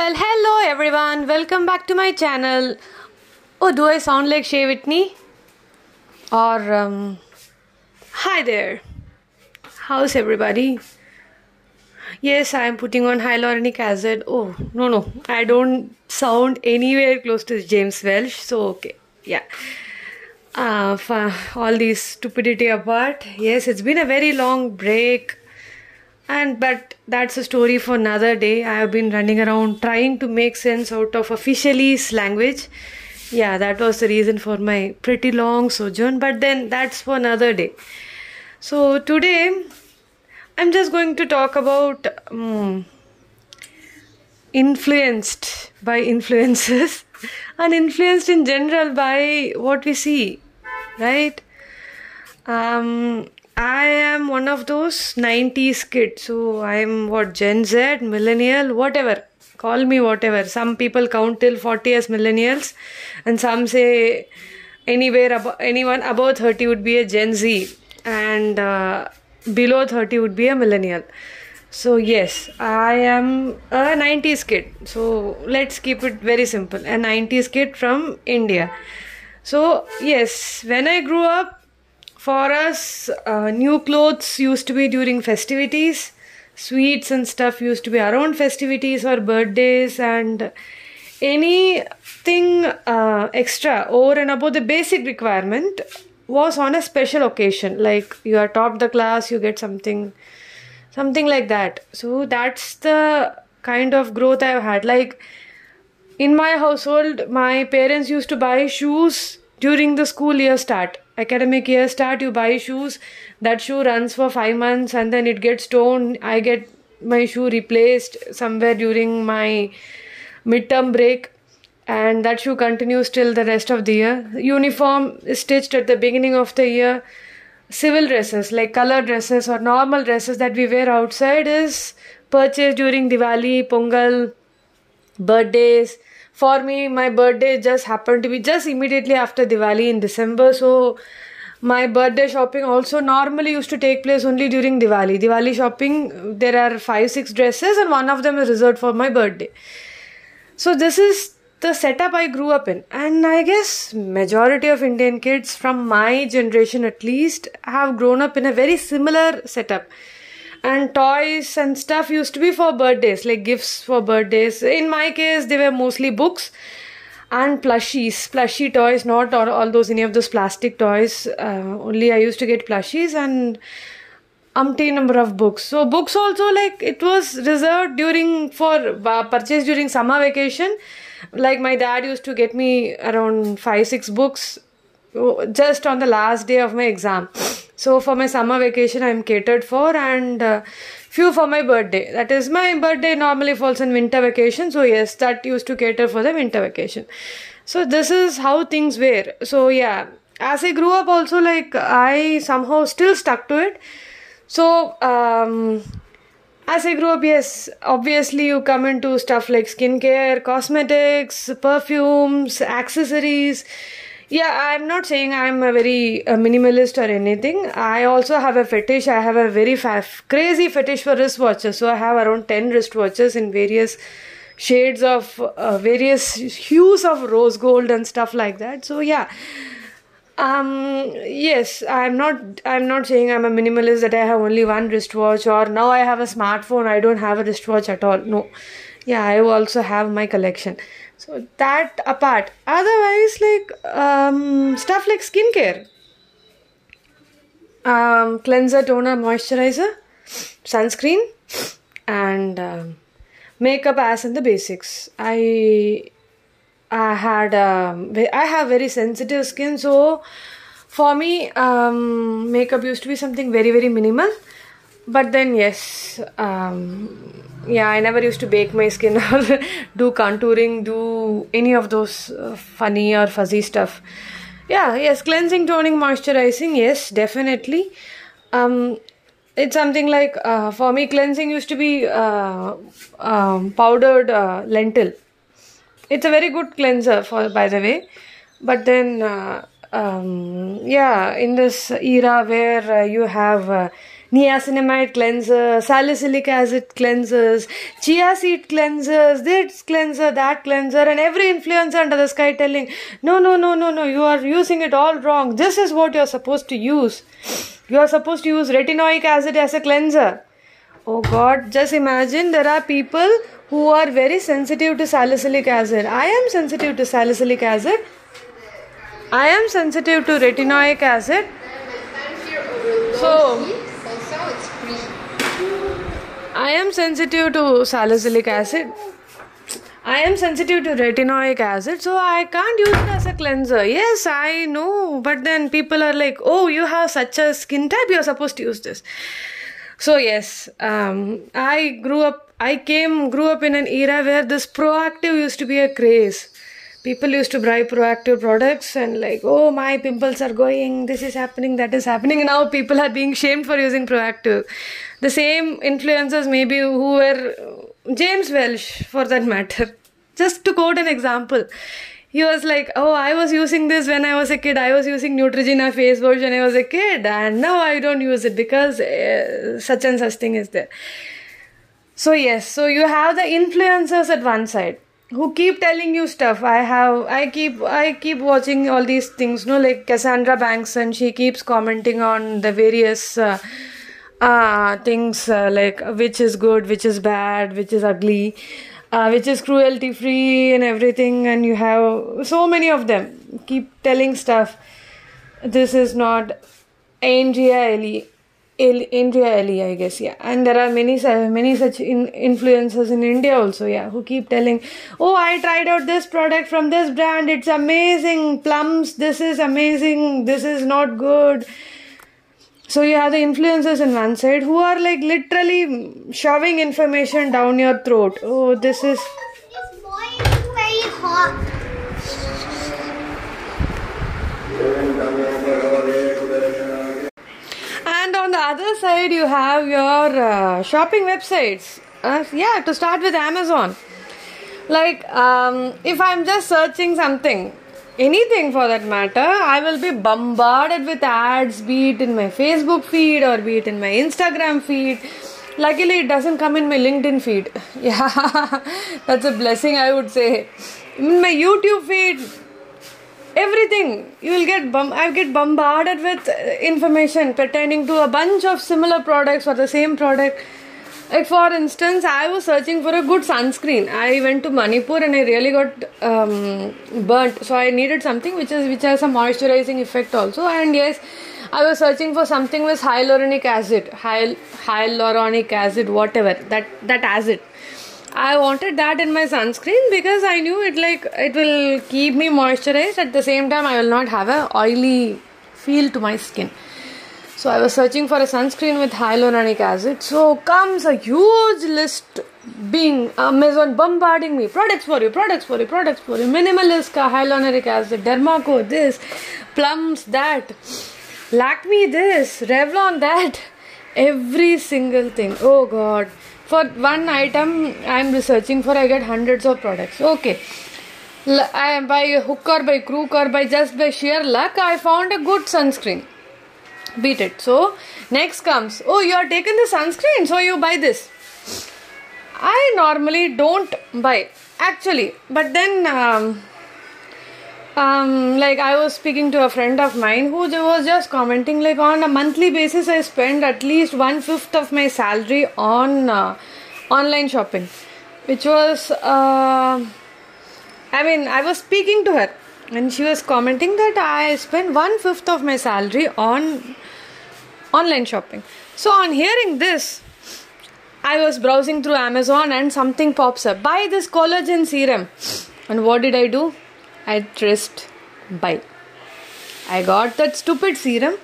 well, hello everyone. Welcome back to my channel. Oh, do I sound like Shea Whitney? Or, um, hi there. How's everybody? Yes, I am putting on hyaluronic acid. Oh, no, no. I don't sound anywhere close to James Welsh. So, okay. Yeah. Uh, all these stupidity apart, yes, it's been a very long break and but that's a story for another day. I have been running around trying to make sense out of officialese language. Yeah that was the reason for my pretty long sojourn but then that's for another day. So today i'm just going to talk about um, influenced by influences and influenced in general by what we see right? Um I am one of those 90s kids. So I'm what Gen Z, millennial, whatever. Call me whatever. Some people count till 40 as millennials, and some say anywhere above anyone above 30 would be a Gen Z, and uh, below 30 would be a millennial. So yes, I am a 90s kid. So let's keep it very simple. A 90s kid from India. So yes, when I grew up for us, uh, new clothes used to be during festivities, sweets and stuff used to be around festivities or birthdays, and anything uh, extra over and above the basic requirement was on a special occasion. Like you are top the class, you get something, something like that. So that's the kind of growth I've had. Like in my household, my parents used to buy shoes during the school year start academic year start you buy shoes. That shoe runs for 5 months and then it gets torn. I get my shoe replaced somewhere during my midterm break and that shoe continues till the rest of the year. Uniform is stitched at the beginning of the year. Civil dresses like color dresses or normal dresses that we wear outside is purchased during diwali pongal birthdays for me my birthday just happened to be just immediately after diwali in december. So my birthday shopping also normally used to take place only during diwali. Diwali shopping there are five six dresses and one of them is reserved for my birthday. So this is the setup i grew up in. And i guess majority of indian kids from my generation at least have grown up in a very similar setup and toys and stuff used to be for birthdays like gifts for birthdays. In my case they were mostly books and plushies plushie toys not all, all those any of those plastic toys. Uh, only i used to get plushies and umpty number of books. So books also like it was reserved during for uh, purchase during summer vacation. Like my dad used to get me around five six books uh, just on the last day of my exam so for my summer vacation, I'm catered for, and uh, few for my birthday. That is my birthday normally falls in winter vacation. So yes, that used to cater for the winter vacation. So this is how things were. So yeah, as I grew up, also like I somehow still stuck to it. So um, as I grew up, yes, obviously you come into stuff like skincare, cosmetics, perfumes, accessories yeah i'm not saying i'm a very uh, minimalist or anything. I also have a fetish. I have a very fa- crazy fetish for wristwatches. So i have around 10 wristwatches in various shades of uh, various hues of rose gold and stuff like that. So yeah. Um yes i'm not i'm not saying i'm a minimalist that i have only one wristwatch or now i have a smartphone i don't have a wristwatch at all. No. Yeah i also have my collection so that apart. Otherwise like um, stuff like skincare. Um, cleanser toner moisturizer sunscreen and um, makeup as in the basics. I i had um, i have very sensitive skin so for me um, makeup used to be something very very minimal but then yes um, yeah i never used to bake my skin or do contouring do any of those uh, funny or fuzzy stuff. Yeah yes cleansing toning moisturizing yes definitely. Um it's something like uh, for me cleansing used to be uh, um, powdered uh, lentil. It's a very good cleanser for by the way. But then uh, um, yeah in this era where uh, you have niacinamide cleanser, salicylic acid cleansers, chia seed cleansers, this cleanser, that cleanser, and every influencer under the sky telling, no, no, no, no, no, you are using it all wrong. This is what you're supposed to use. You are supposed to use retinoic acid as a cleanser. Oh God, just imagine there are people who are very sensitive to salicylic acid. I am sensitive to salicylic acid. I am sensitive to retinoic acid. So, I am sensitive to salicylic acid. I am sensitive to retinoic acid, so I can't use it as a cleanser. Yes, I know, but then people are like, oh, you have such a skin type, you're supposed to use this. So, yes, um, I grew up, I came, grew up in an era where this Proactiv used to be a craze people used to buy Proactiv products and like oh my pimples are going this is happening that is happening now people are being shamed for using Proactiv the same influencers maybe who were james Welsh for that matter. Just to quote an example. He was like oh i was using this when i was a kid. I was using neutrogena face wash when i was a kid and now i don't use it because uh, such and such thing is there. So yes. So you have the influencers at one side who keep telling you stuff. I have i keep i keep watching all these things no like Cassandra Bankson and she keeps commenting on the various uh, uh things uh, like which is good which is bad which is ugly uh, which is cruelty free and everything and you have so many of them keep telling stuff this is not Andrea Andrea Ellie, I guess, yeah. And there are many many such in, influencers in India also, yeah, who keep telling, "Oh, I tried out this product from this brand. It's amazing. Plums. This is amazing. This is not good." So you have the influencers in one side who are like literally shoving information down your throat. Oh, this is. Very hot. And on the other side, you have your uh, shopping websites. Uh, yeah, to start with Amazon. Like, um, if I'm just searching something, anything for that matter, I will be bombarded with ads, be it in my Facebook feed or be it in my Instagram feed. Luckily, it doesn't come in my LinkedIn feed. Yeah, that's a blessing, I would say. In my YouTube feed, everything you will get i get bombarded with uh, information pertaining to a bunch of similar products or the same product like for instance i was searching for a good sunscreen. I went to manipur and i really got um, burnt. So i needed something which is which has a moisturizing effect also. And yes i was searching for something with hyaluronic acid. Hyal- hyaluronic acid whatever. That that acid. I wanted that in my sunscreen because I knew it like it will keep me moisturized. At the same time I will not have a oily feel to my skin. So I was searching for a sunscreen with hyaluronic acid. So comes a huge list being uh, Amazon bombarding me. Products for you, products for you, products for you. Minimalist ka hyaluronic acid, Dermaco this, plums that, Lakme this, Revlon that. Every single thing. Oh god for one item i'm researching for i get hundreds of products okay I, by hook or by crook or by just by sheer luck i found a good sunscreen beat it. So next comes oh you are taking the sunscreen so you buy this. I normally don't buy actually. But then um, um, like I was speaking to a friend of mine who was just commenting like on a monthly basis I spend at least one fifth of my salary on uh, online shopping, which was uh, I mean I was speaking to her and she was commenting that I spend one fifth of my salary on online shopping. So on hearing this, I was browsing through Amazon and something pops up. Buy this collagen serum. And what did I do? I pressed buy. I got that stupid serum.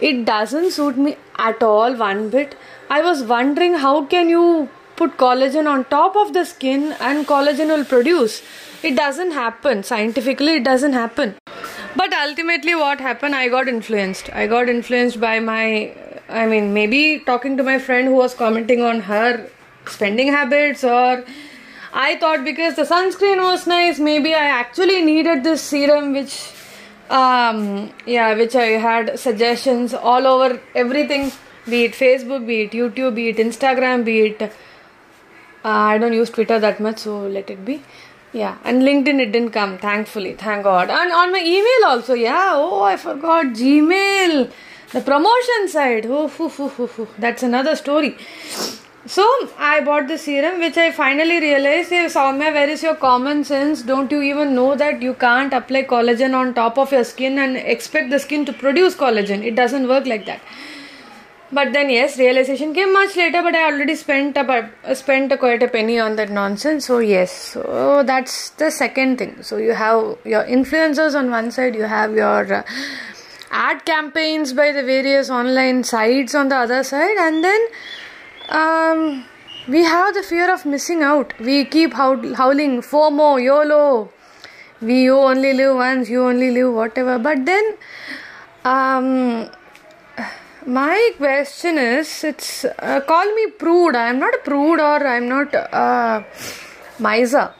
It doesn't suit me at all one bit. I was wondering how can you put collagen on top of the skin and collagen will produce. It doesn't happen. Scientifically it doesn't happen. But ultimately what happened I got influenced. I got influenced by my I mean maybe talking to my friend who was commenting on her spending habits or I thought because the sunscreen was nice, maybe I actually needed this serum, which, um, yeah, which I had suggestions all over everything. be it Facebook, be it YouTube, be it Instagram, be it. Uh, I don't use Twitter that much, so let it be. Yeah, and LinkedIn it didn't come, thankfully, thank God. And on my email also, yeah. Oh, I forgot Gmail, the promotion side. Oh, hoo, hoo, hoo, hoo. that's another story. So I bought the serum, which I finally realized. Hey, Soumya, where is your common sense? Don't you even know that you can't apply collagen on top of your skin and expect the skin to produce collagen? It doesn't work like that. But then yes, realization came much later. But I already spent about spent quite a penny on that nonsense. So yes, so that's the second thing. So you have your influencers on one side, you have your uh, ad campaigns by the various online sites on the other side, and then um, we have the fear of missing out. We keep howl- howling FOMO, YOLO. We you only live once, you only live whatever. But then, um, my question is, it's uh, call me prude. I am not a prude or I am not uh, miser.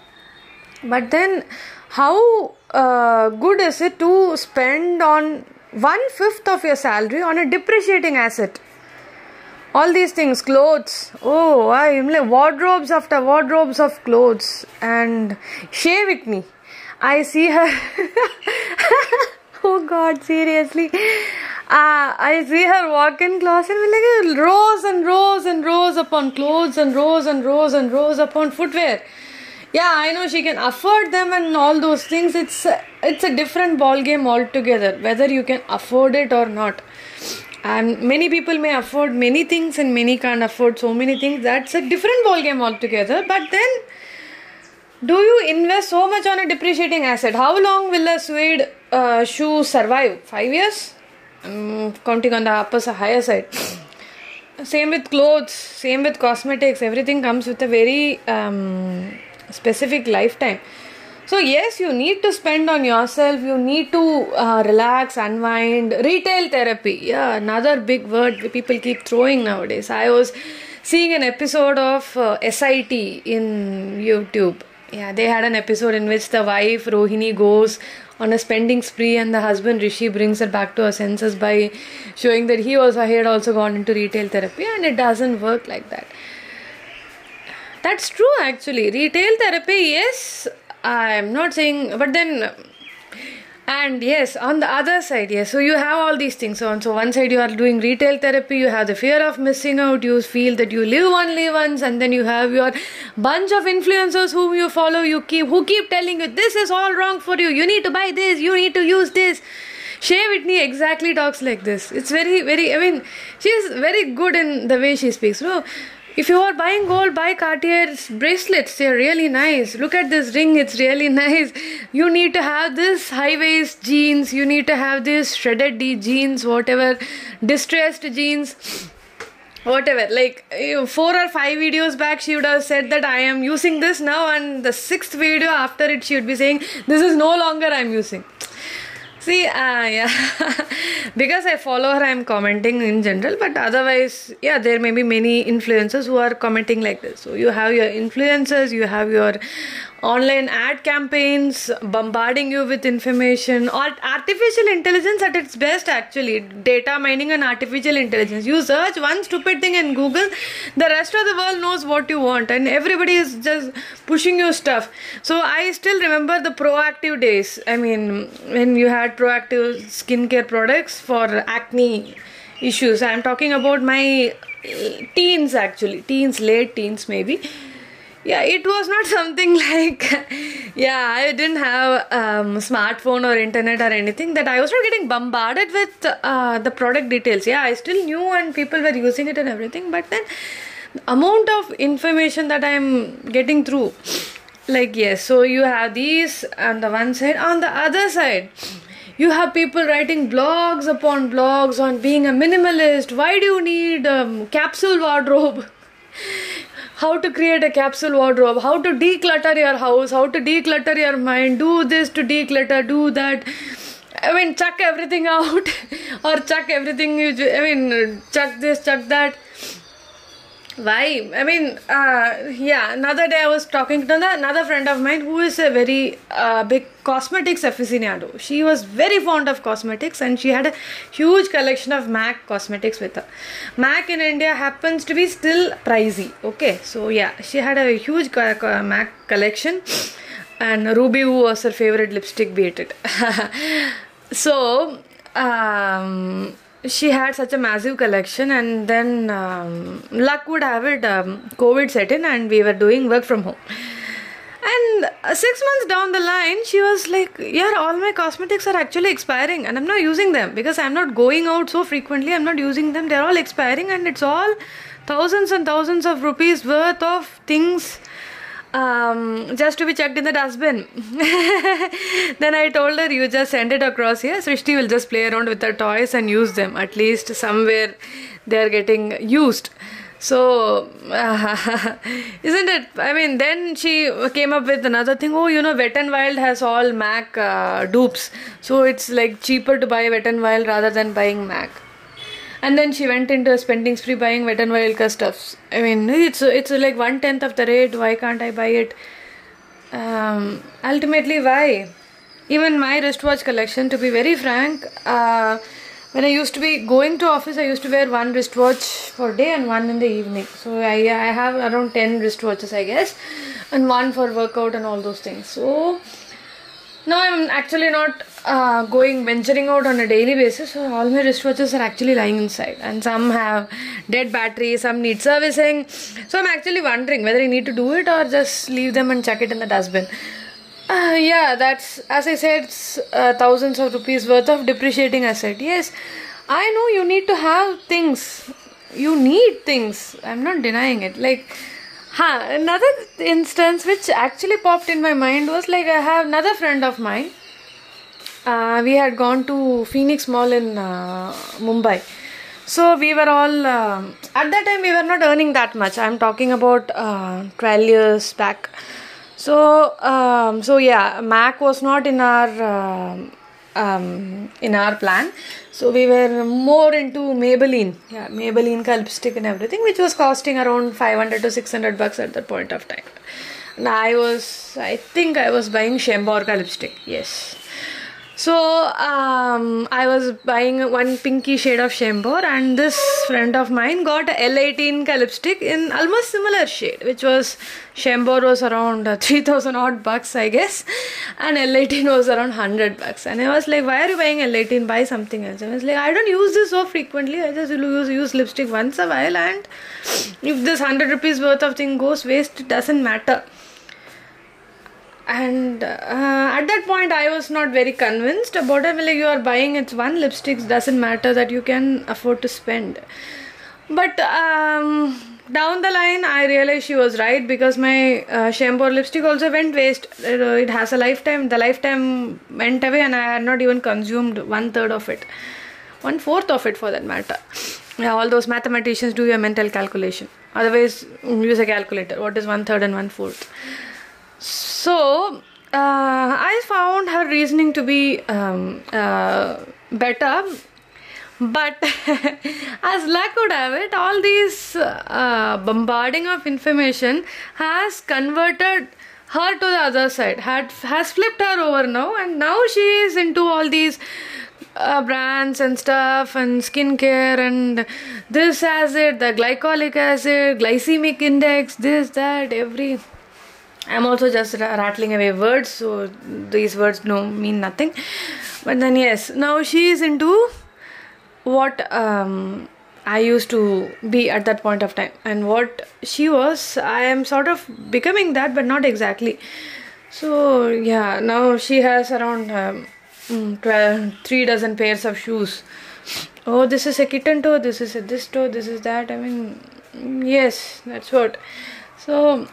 But then, how uh, good is it to spend on one fifth of your salary on a depreciating asset? all these things clothes oh i'm like wardrobes after wardrobes of clothes and Shea Whitney i see her oh god seriously uh, i see her walk in closet. With like rows and rows and rows upon clothes and rows and rows and rows upon footwear. Yeah i know she can afford them and all those things. It's it's a different ball game altogether whether you can afford it or not. And many people may afford many things and many can't afford so many things. That's a different ball game altogether. But then do you invest so much on a depreciating asset? How long will a suede uh, shoe survive? Five years counting on the upper higher side same with clothes same with cosmetics everything comes with a very um, specific lifetime so, yes, you need to spend on yourself, you need to uh, relax, unwind. Retail therapy, yeah, another big word people keep throwing nowadays. I was seeing an episode of uh, SIT in YouTube. Yeah, they had an episode in which the wife Rohini goes on a spending spree and the husband Rishi brings her back to her senses by showing that he also he had also gone into retail therapy and it doesn't work like that. That's true actually. Retail therapy, yes, I'm not saying, but then, and yes, on the other side, yes, so you have all these things. So on so one side you are doing retail therapy, you have the fear of missing out, you feel that you live only once, and then you have your bunch of influencers whom you follow, you keep who keep telling you this is all wrong for you, you need to buy this, you need to use this. Shea Whitney exactly talks like this. It's very, very, I mean, she's very good in the way she speaks. No, if you are buying gold, buy Cartier's bracelets. They're really nice. Look at this ring. It's really nice. You need to have this high waist jeans. You need to have this shredded jeans, whatever, distressed jeans. Whatever, like eh, four or five videos back, she would have said that I am using this now, and the sixth video after it, she would be saying, This is no longer I'm using. See, uh, yeah, because I follow her, I'm commenting in general, but otherwise, yeah, there may be many influencers who are commenting like this. So you have your influencers, you have your online ad campaigns bombarding you with information. Or artificial intelligence at its best actually. Data mining and artificial intelligence. You search one stupid thing in google the rest of the world knows what you want and everybody is just pushing you stuff. So i still remember the Proactiv days. I mean when you had Proactiv skincare products for acne issues. I'm talking about my teens actually. Teens late teens maybe yeah it was not something like yeah i didn't have um, smartphone or internet or anything that i was not getting bombarded with uh, the product details. Yeah i still knew and people were using it and everything but then the amount of information that i'm getting through like yes so you have these on the one side. On the other side you have people writing blogs upon blogs on being a minimalist. Why do you need um, capsule wardrobe how to create a capsule wardrobe, how to declutter your house, how to declutter your mind, do this to declutter, do that. I mean, chuck everything out or chuck everything you, I mean, chuck this, chuck that. Why? I mean, uh, yeah. Another day I was talking to another, another friend of mine who is a very uh, big cosmetics aficionado. She was very fond of cosmetics and she had a huge collection of MAC cosmetics with her. MAC in India happens to be still pricey. Okay, so yeah, she had a huge MAC collection and Ruby was her favorite lipstick, beat it. so, um, she had such a massive collection and then um, luck would have it um, covid set in and we were doing work from home. And uh, six months down the line she was like yeah all my cosmetics are actually expiring and i'm not using them because i'm not going out so frequently. I'm not using them. They're all expiring and it's all thousands and thousands of rupees worth of things um, just to be checked in the dustbin. then I told her, you just send it across here. Srishti will just play around with her toys and use them. At least somewhere they are getting used. So, uh, isn't it? I mean, then she came up with another thing. Oh, you know, Wet n Wild has all MAC uh, dupes. So it's like cheaper to buy Wet n Wild rather than buying MAC and then she went into a spending spree buying wet and wild stuffs. I mean, it's it's like one tenth of the rate. Why can't I buy it? Um, ultimately, why? Even my wristwatch collection, to be very frank, uh, when I used to be going to office, I used to wear one wristwatch for day and one in the evening. So I I have around ten wristwatches, I guess, and one for workout and all those things. So no, I'm actually not uh, going venturing out on a daily basis. So all my wristwatches are actually lying inside, and some have dead battery, some need servicing. So I'm actually wondering whether I need to do it or just leave them and chuck it in the dustbin. Uh, yeah, that's as I said, uh, thousands of rupees worth of depreciating asset. Yes, I know you need to have things. You need things. I'm not denying it. Like Huh, another instance which actually popped in my mind was like I have another friend of mine. Uh, we had gone to Phoenix Mall in uh, Mumbai. So we were all um at that time we were not earning that much. I'm talking about uh, 12 years back. So um, so yeah, Mac was not in our um um, in our plan. So we were more into Maybelline, yeah, Maybelline ka lipstick and everything, which was costing around 500 to 600 bucks at that point of time. And I was, I think I was buying Chambor ka lipstick, yes. So um, I was buying one pinky shade of Chambor, and this friend of mine got a Elle 18 ka lipstick in almost similar shade, which was Chambor was around uh, 3000 odd bucks, I guess, and Elle 18 was around 100 bucks. And I was like, why are you buying Elle 18? Buy something else. and I was like, I don't use this so frequently. I just use, use lipstick once a while, and if this 100 rupees worth of thing goes waste, it doesn't matter and uh, at that point i was not very convinced about it. Like you are buying it's one lipsticks doesn't matter that you can afford to spend. But um, down the line i realized she was right because my uh, shampoo lipstick also went waste. It, uh, has a lifetime the lifetime went away and i had not even consumed one third of it. One fourth of it for that matter. Yeah, all those mathematicians do your mental calculation. Otherwise use a calculator. What is one third and one fourth so uh, I found her reasoning to be um, uh, better, but as luck would have it, all these uh, bombarding of information has converted her to the other side, had has flipped her over now, and now she is into all these. Uh, brands and stuff and skincare and this acid, the glycolic acid, glycemic index, this, that, every I'm also just rattling away words, so these words no mean nothing. But then yes, now she is into what um, I used to be at that point of time, and what she was. I am sort of becoming that, but not exactly. So yeah, now she has around um, 12, three dozen pairs of shoes. Oh, this is a kitten toe. This is a this toe. This is that. I mean, yes, that's what. So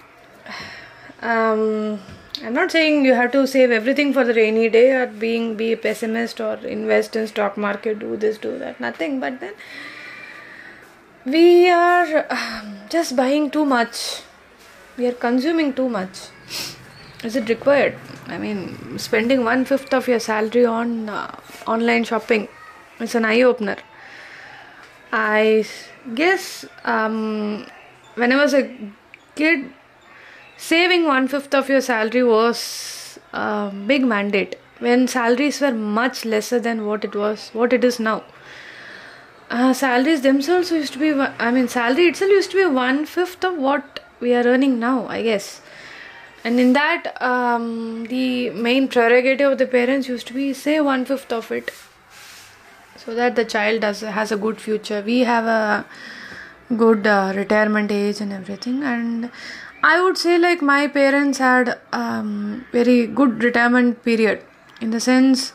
um, I'm not saying you have to save everything for the rainy day or being be a pessimist or invest in stock market, do this, do that, nothing. But then we are um, just buying too much. We are consuming too much. Is it required? I mean, spending one fifth of your salary on uh, online shopping is an eye opener. I guess um, when I was a kid, saving one fifth of your salary was a big mandate. When salaries were much lesser than what it was, what it is now. Uh, salaries themselves used to be, I mean, salary itself used to be one fifth of what we are earning now, I guess. And in that, um, the main prerogative of the parents used to be say one fifth of it, so that the child does has a good future. We have a good uh, retirement age and everything, and I would say like my parents had um, very good retirement period in the sense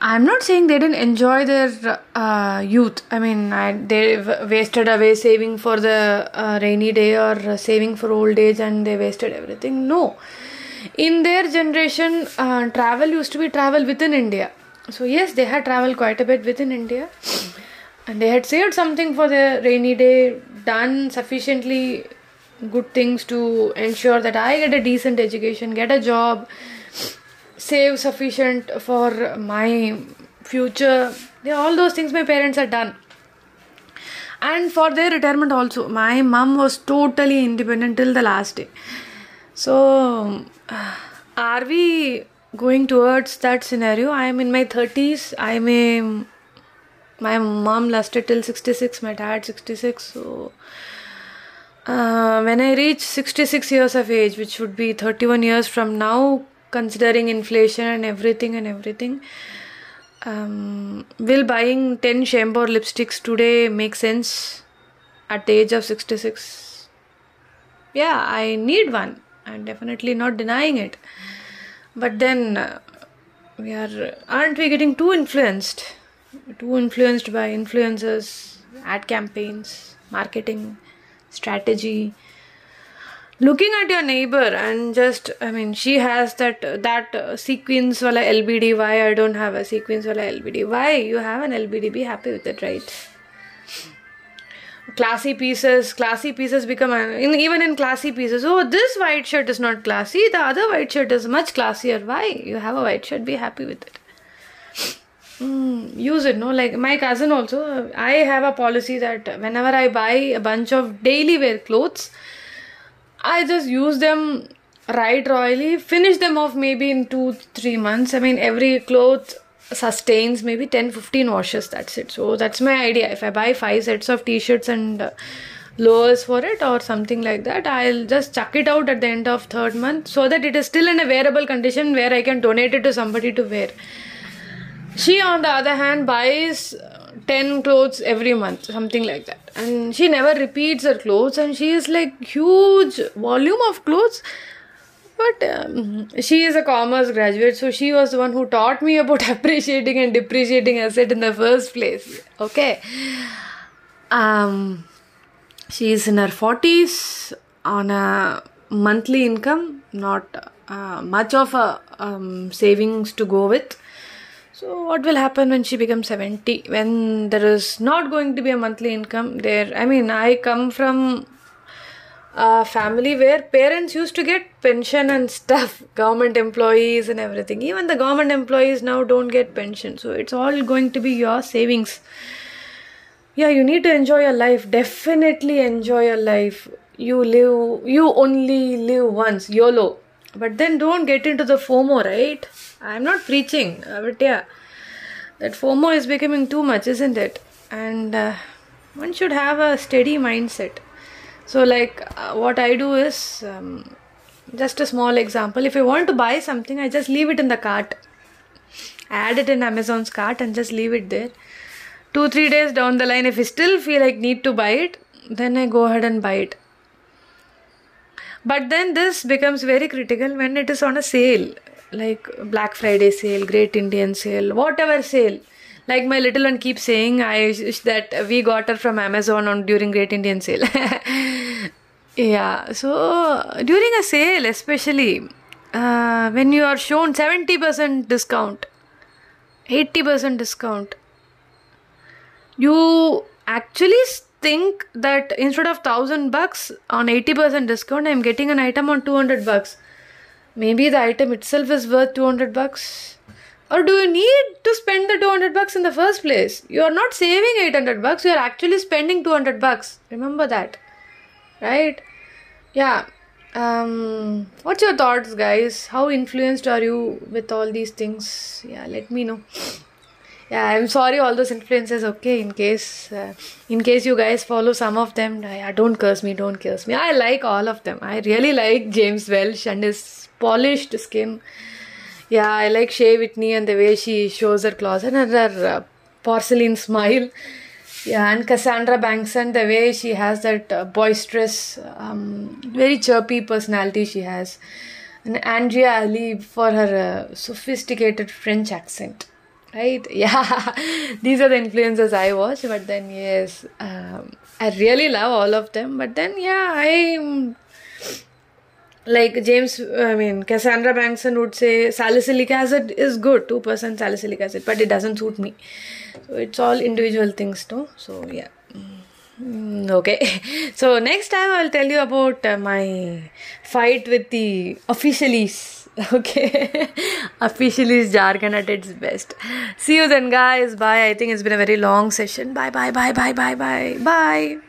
I'm not saying they didn't enjoy their uh, youth. I mean, I, they wasted away saving for the uh, rainy day or saving for old age and they wasted everything. No. In their generation, uh, travel used to be travel within India. So, yes, they had traveled quite a bit within India and they had saved something for the rainy day, done sufficiently good things to ensure that I get a decent education, get a job, save sufficient for my future. Yeah, all those things my parents had done. And for their retirement also, my mom was totally independent till the last day. So, uh, are we going towards that scenario? I am in my 30s. I may. My mom lasted till 66, my dad 66. So, uh, when I reach 66 years of age, which would be 31 years from now, considering inflation and everything and everything, um, will buying 10 Chambor lipsticks today make sense at the age of 66? Yeah, I need one. I'm definitely not denying it. But then, uh, we are aren't we getting too influenced? Too influenced by influencers, ad campaigns, marketing strategy. Looking at your neighbor and just i mean she has that that sequence wala lbd why i don't have a sequence wala lbd why? You have an lbd be happy with it right? Classy pieces classy pieces become uh, in, even in classy pieces oh this white shirt is not classy the other white shirt is much classier. Why? You have a white shirt be happy with it Mm, use it no? Like my cousin also i have a policy that whenever i buy a bunch of daily wear clothes i just use them right royally finish them off maybe in 2 3 months. I mean every cloth sustains maybe 10 15 washes that's it. So that's my idea. If i buy 5 sets of t-shirts and uh, lowers for it or something like that i'll just chuck it out at the end of third month so that it is still in a wearable condition where i can donate it to somebody to wear she, on the other hand, buys uh, 10 clothes every month, something like that. And she never repeats her clothes, and she is like huge volume of clothes. But um, she is a commerce graduate, so she was the one who taught me about appreciating and depreciating asset in the first place. Okay. Um, she is in her 40s on a monthly income, not uh, much of a um, savings to go with. So, what will happen when she becomes 70? When there is not going to be a monthly income there? I mean, I come from a family where parents used to get pension and stuff, government employees and everything. Even the government employees now don't get pension. So, it's all going to be your savings. Yeah, you need to enjoy your life. Definitely enjoy your life. You live, you only live once, YOLO. But then don't get into the FOMO, right? I'm not preaching, uh, but yeah, that FOMO is becoming too much, isn't it? And uh, one should have a steady mindset. So, like, uh, what I do is um, just a small example. If I want to buy something, I just leave it in the cart, add it in Amazon's cart, and just leave it there. Two, three days down the line, if I still feel like need to buy it, then I go ahead and buy it. But then this becomes very critical when it is on a sale like Black Friday sale, Great Indian sale, whatever sale. Like my little one keeps saying, I that we got her from Amazon on during Great Indian sale. yeah, so during a sale, especially uh, when you are shown 70% discount, 80% discount, you actually think that instead of 1000 bucks on 80% discount, I'm getting an item on 200 bucks maybe the item itself is worth 200 bucks. Or do you need to spend the 200 bucks in the first place? You are not saving 800 bucks you are actually spending 200 bucks. Remember that. Right? Yeah. Um what's your thoughts guys? How influenced are you with all these things? Yeah let me know. Yeah i'm sorry all those influences okay in case uh, in case you guys follow some of them. Yeah, don't curse me don't curse me. I like all of them. I really like James Welsh and his polished skin. Yeah i like Shea Whitney and the way she shows her claws and her uh, porcelain smile. Yeah and Cassandra Bankson and the way she has that uh, boisterous um, very chirpy personality she has. And andrea ali for her uh, sophisticated french accent. Right? Yeah. These are the influences i watch but then yes um, i really love all of them. But then yeah i like James, I mean, Cassandra Bankson would say salicylic acid is good, 2% salicylic acid, but it doesn't suit me. So it's all individual things, too. So, yeah. Mm, okay. So, next time I'll tell you about uh, my fight with the officialese. Okay. officialese jargon at its best. See you then, guys. Bye. I think it's been a very long session. Bye, bye, bye, bye, bye, bye, bye.